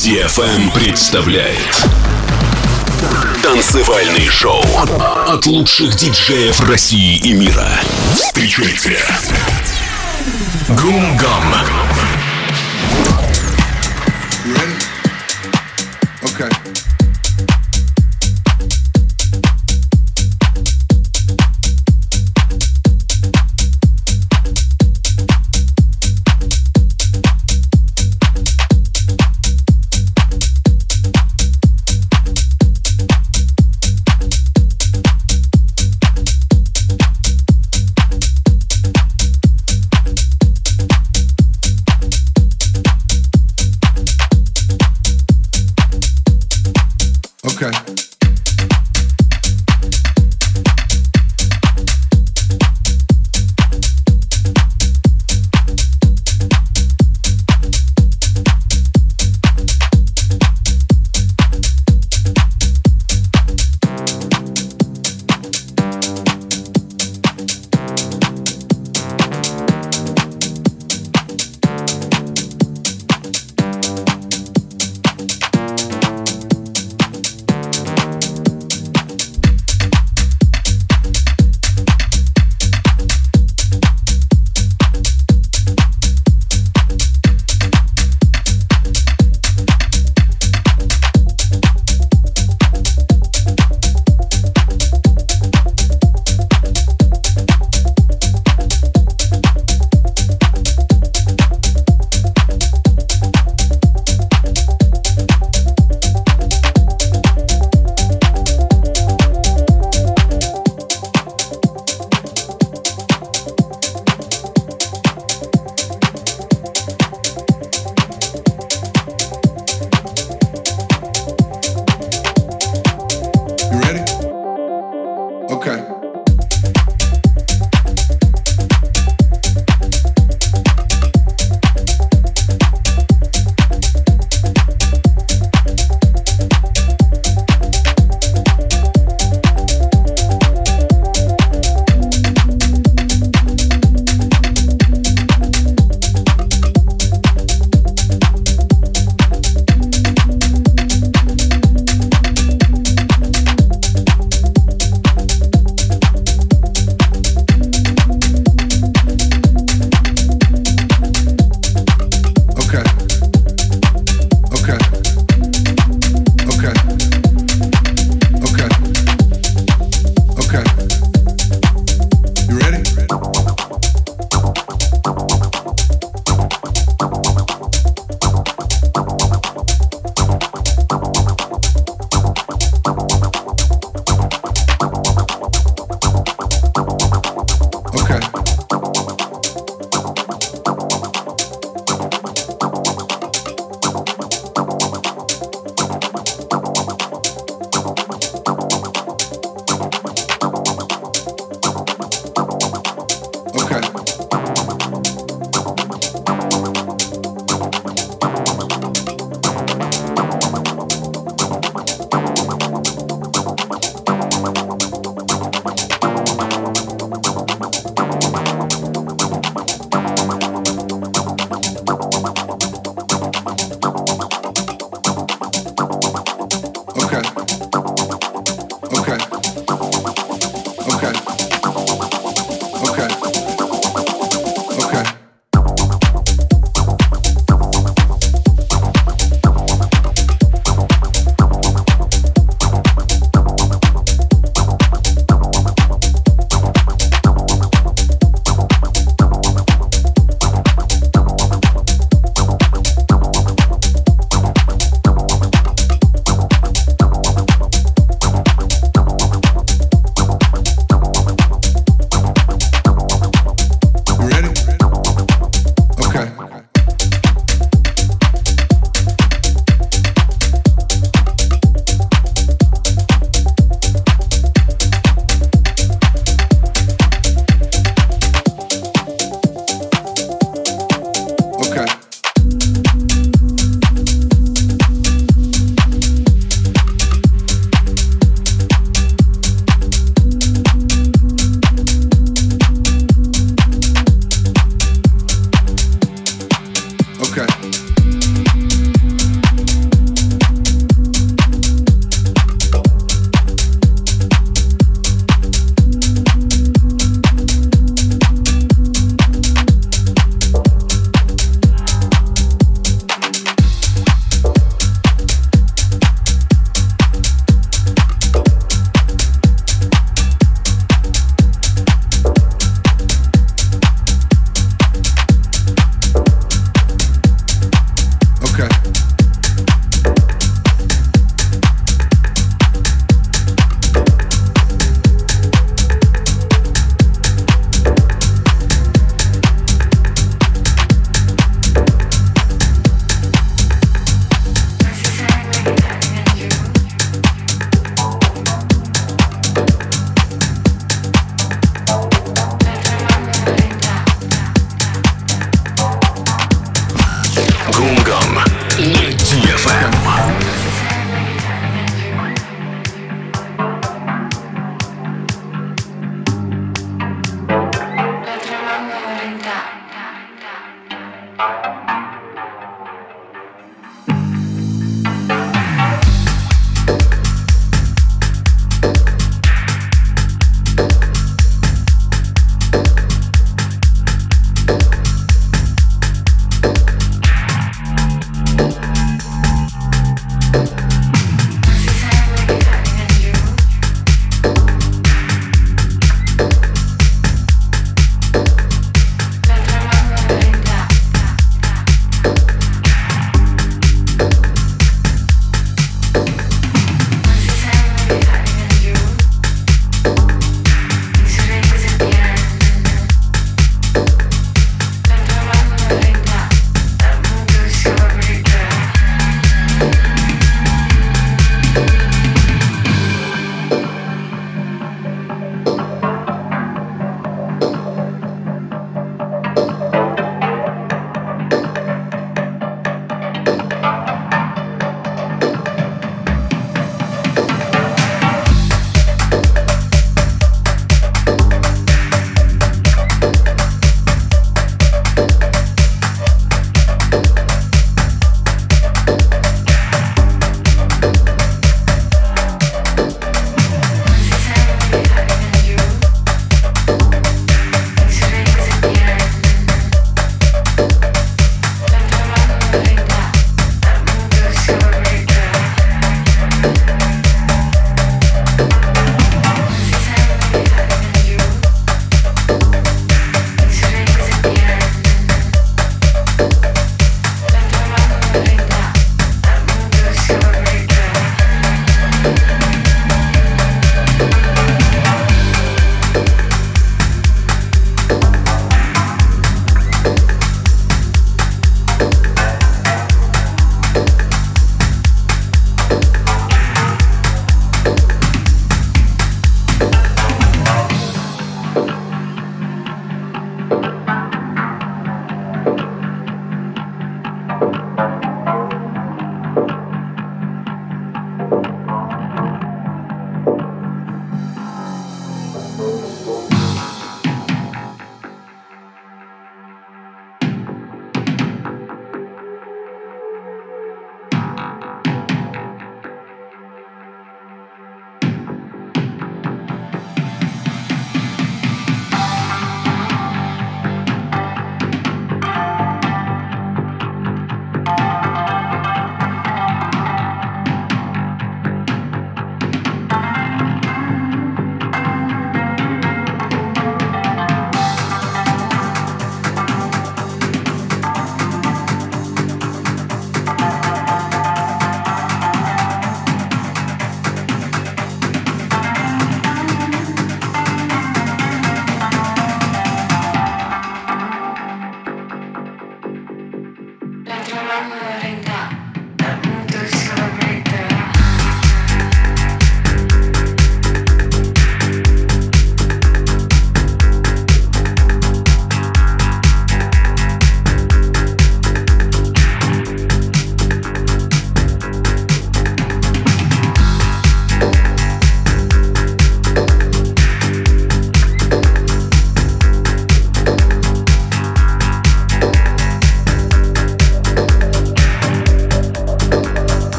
DFM представляет Танцевальный шоу от лучших диджеев России и мира. Встречайте Гумгам.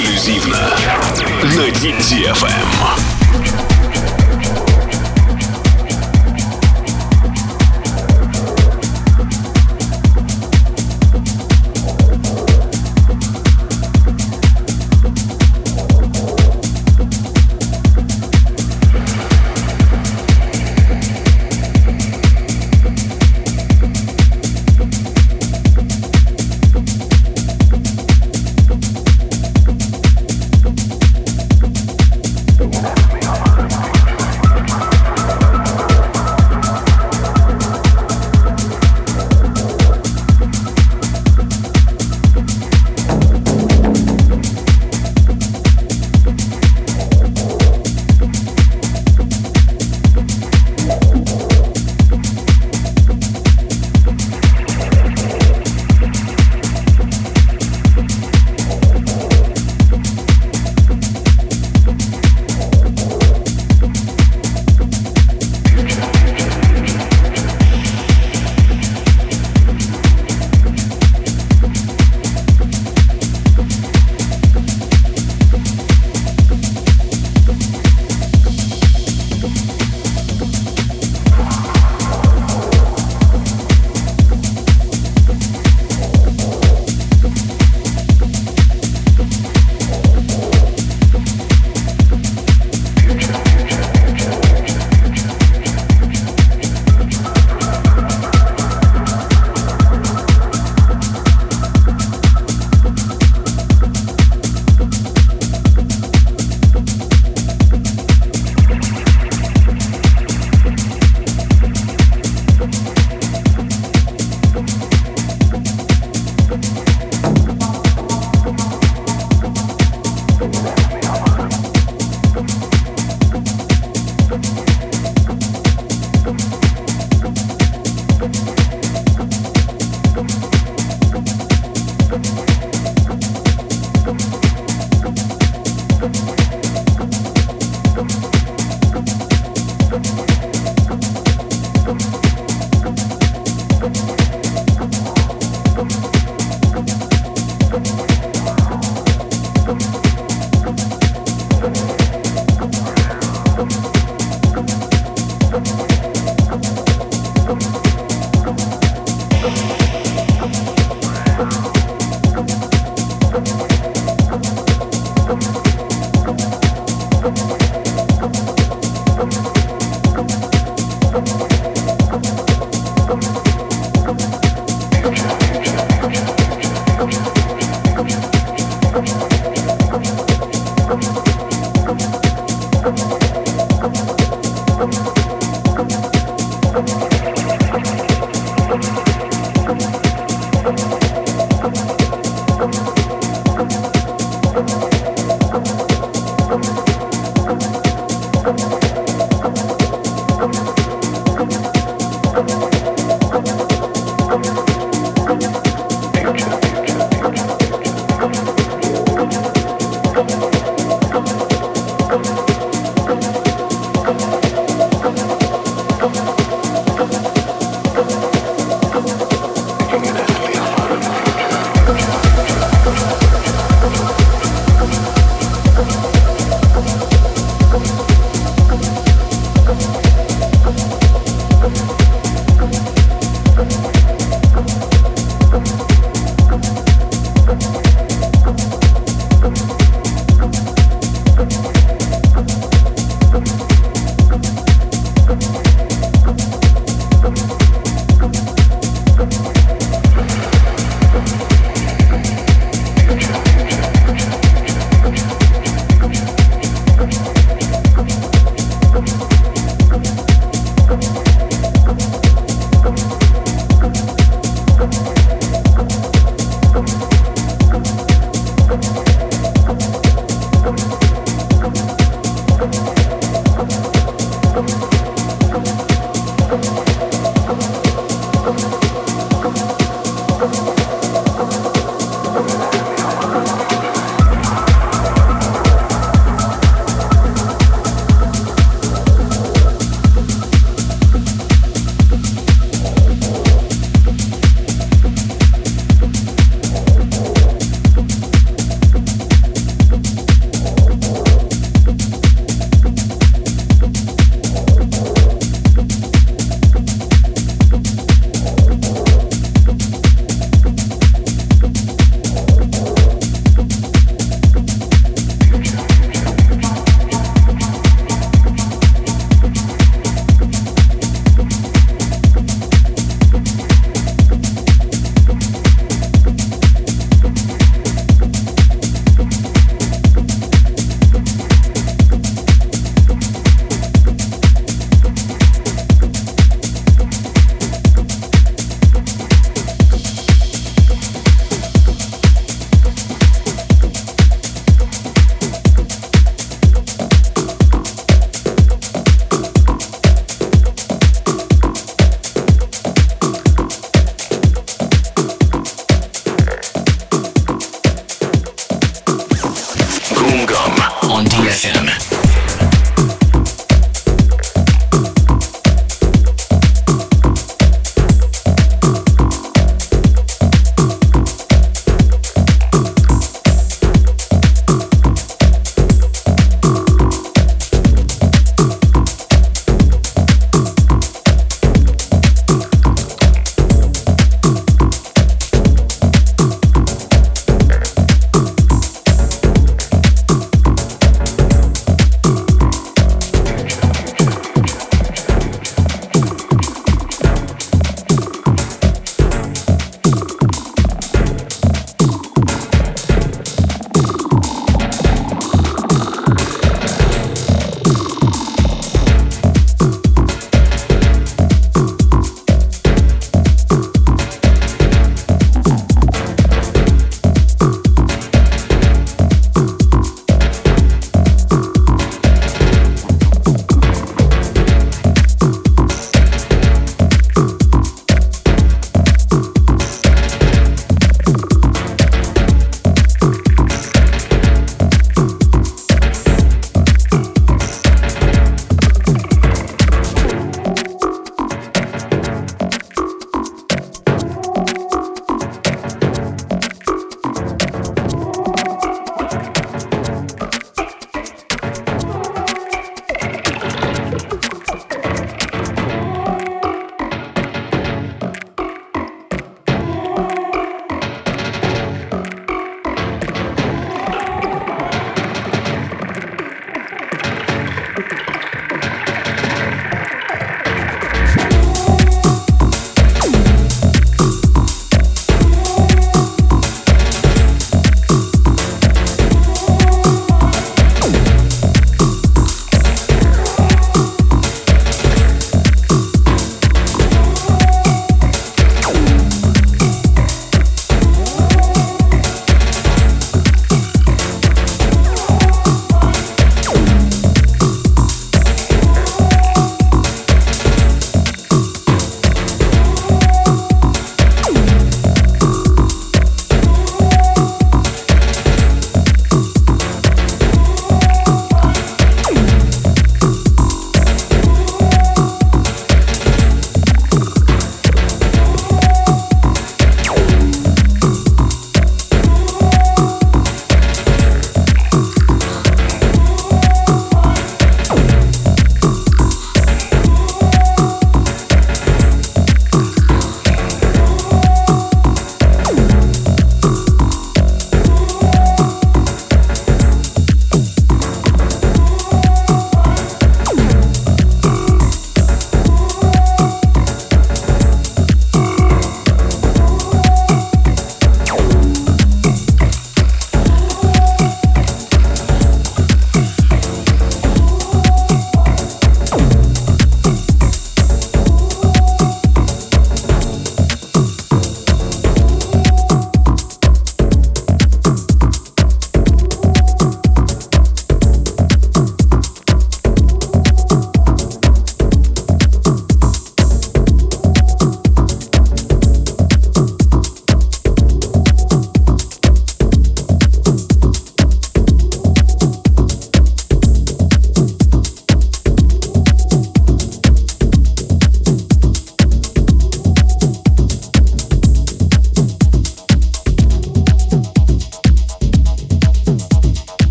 Эксклюзивно на DFM.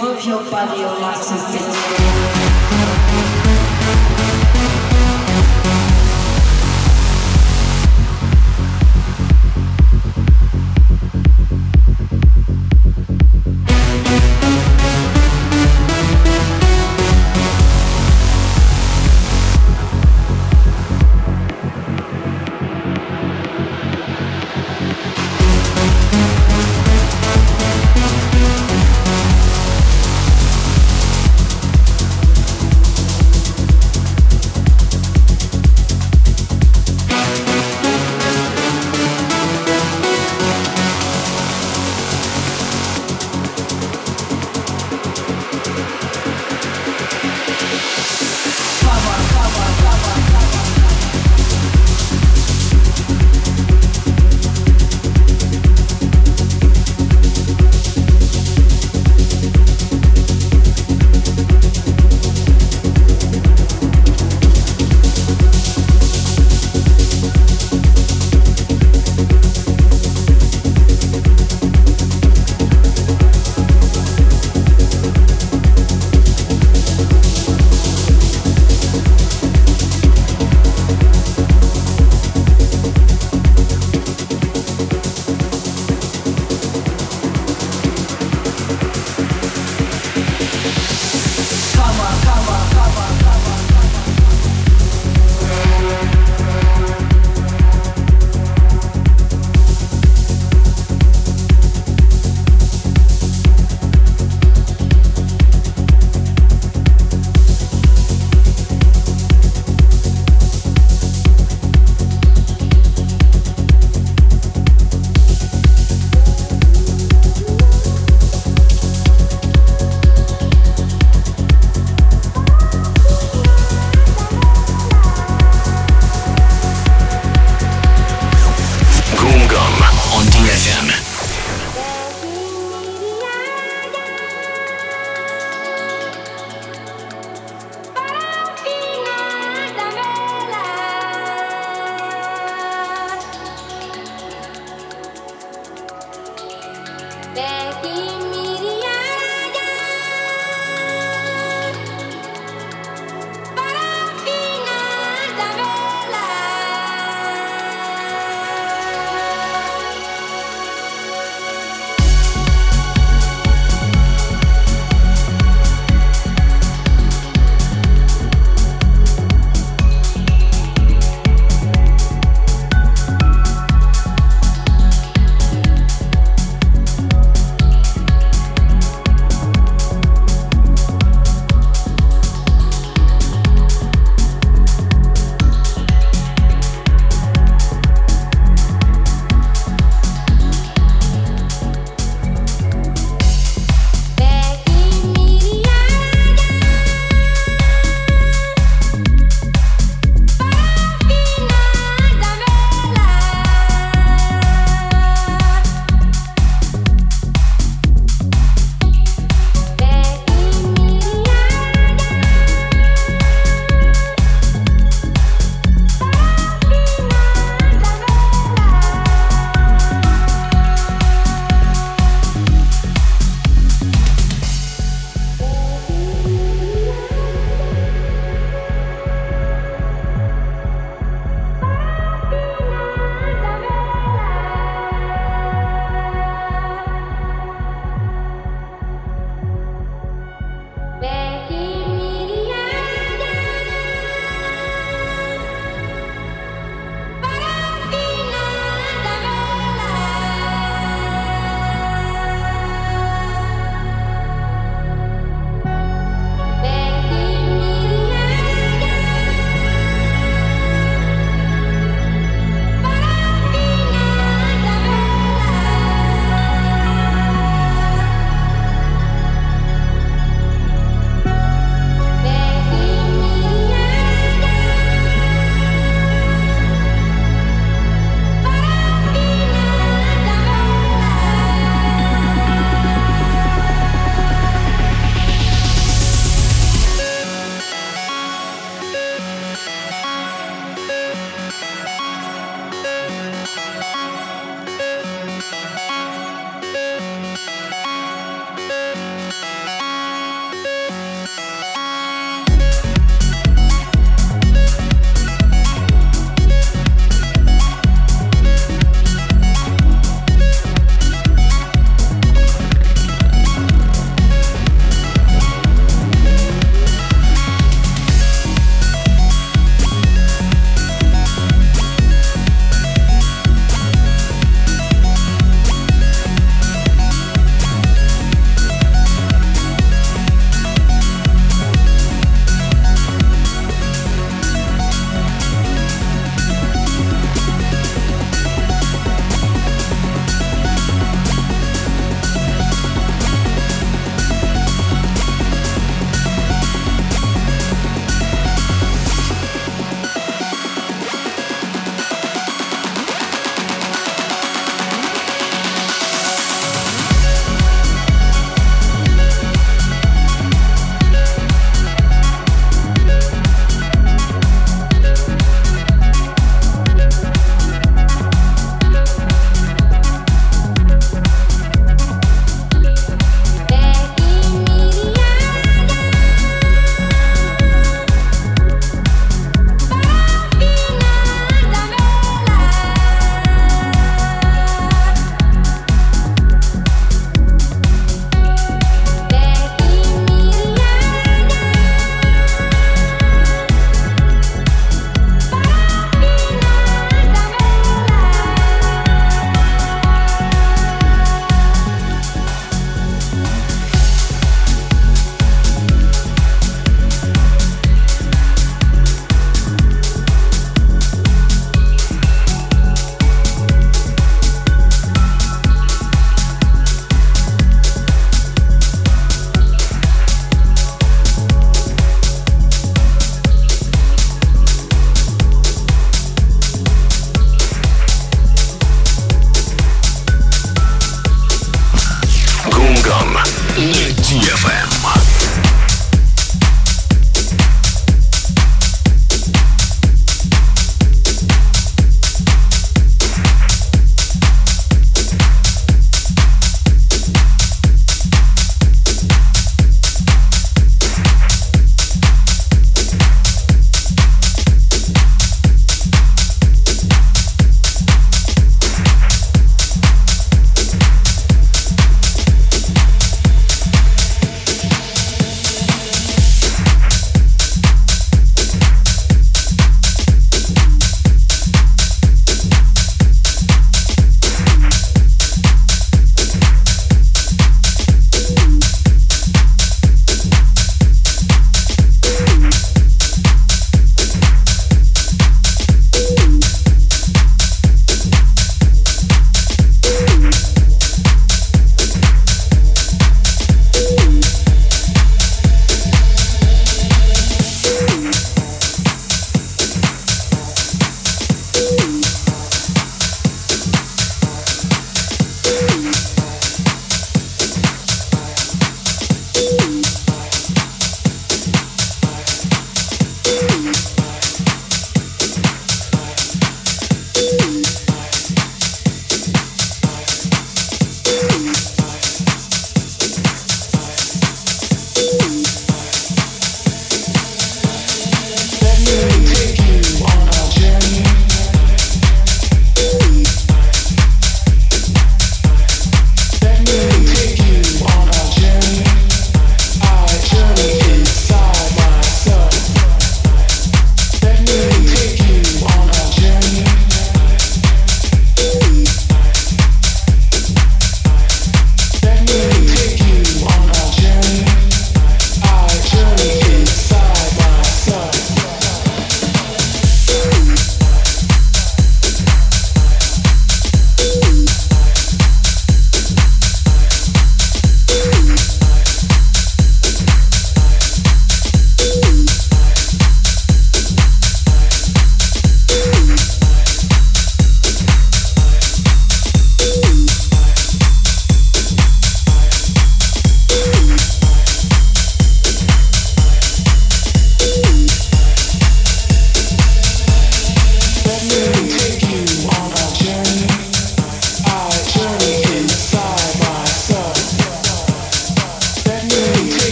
Move your body, your legs and feet.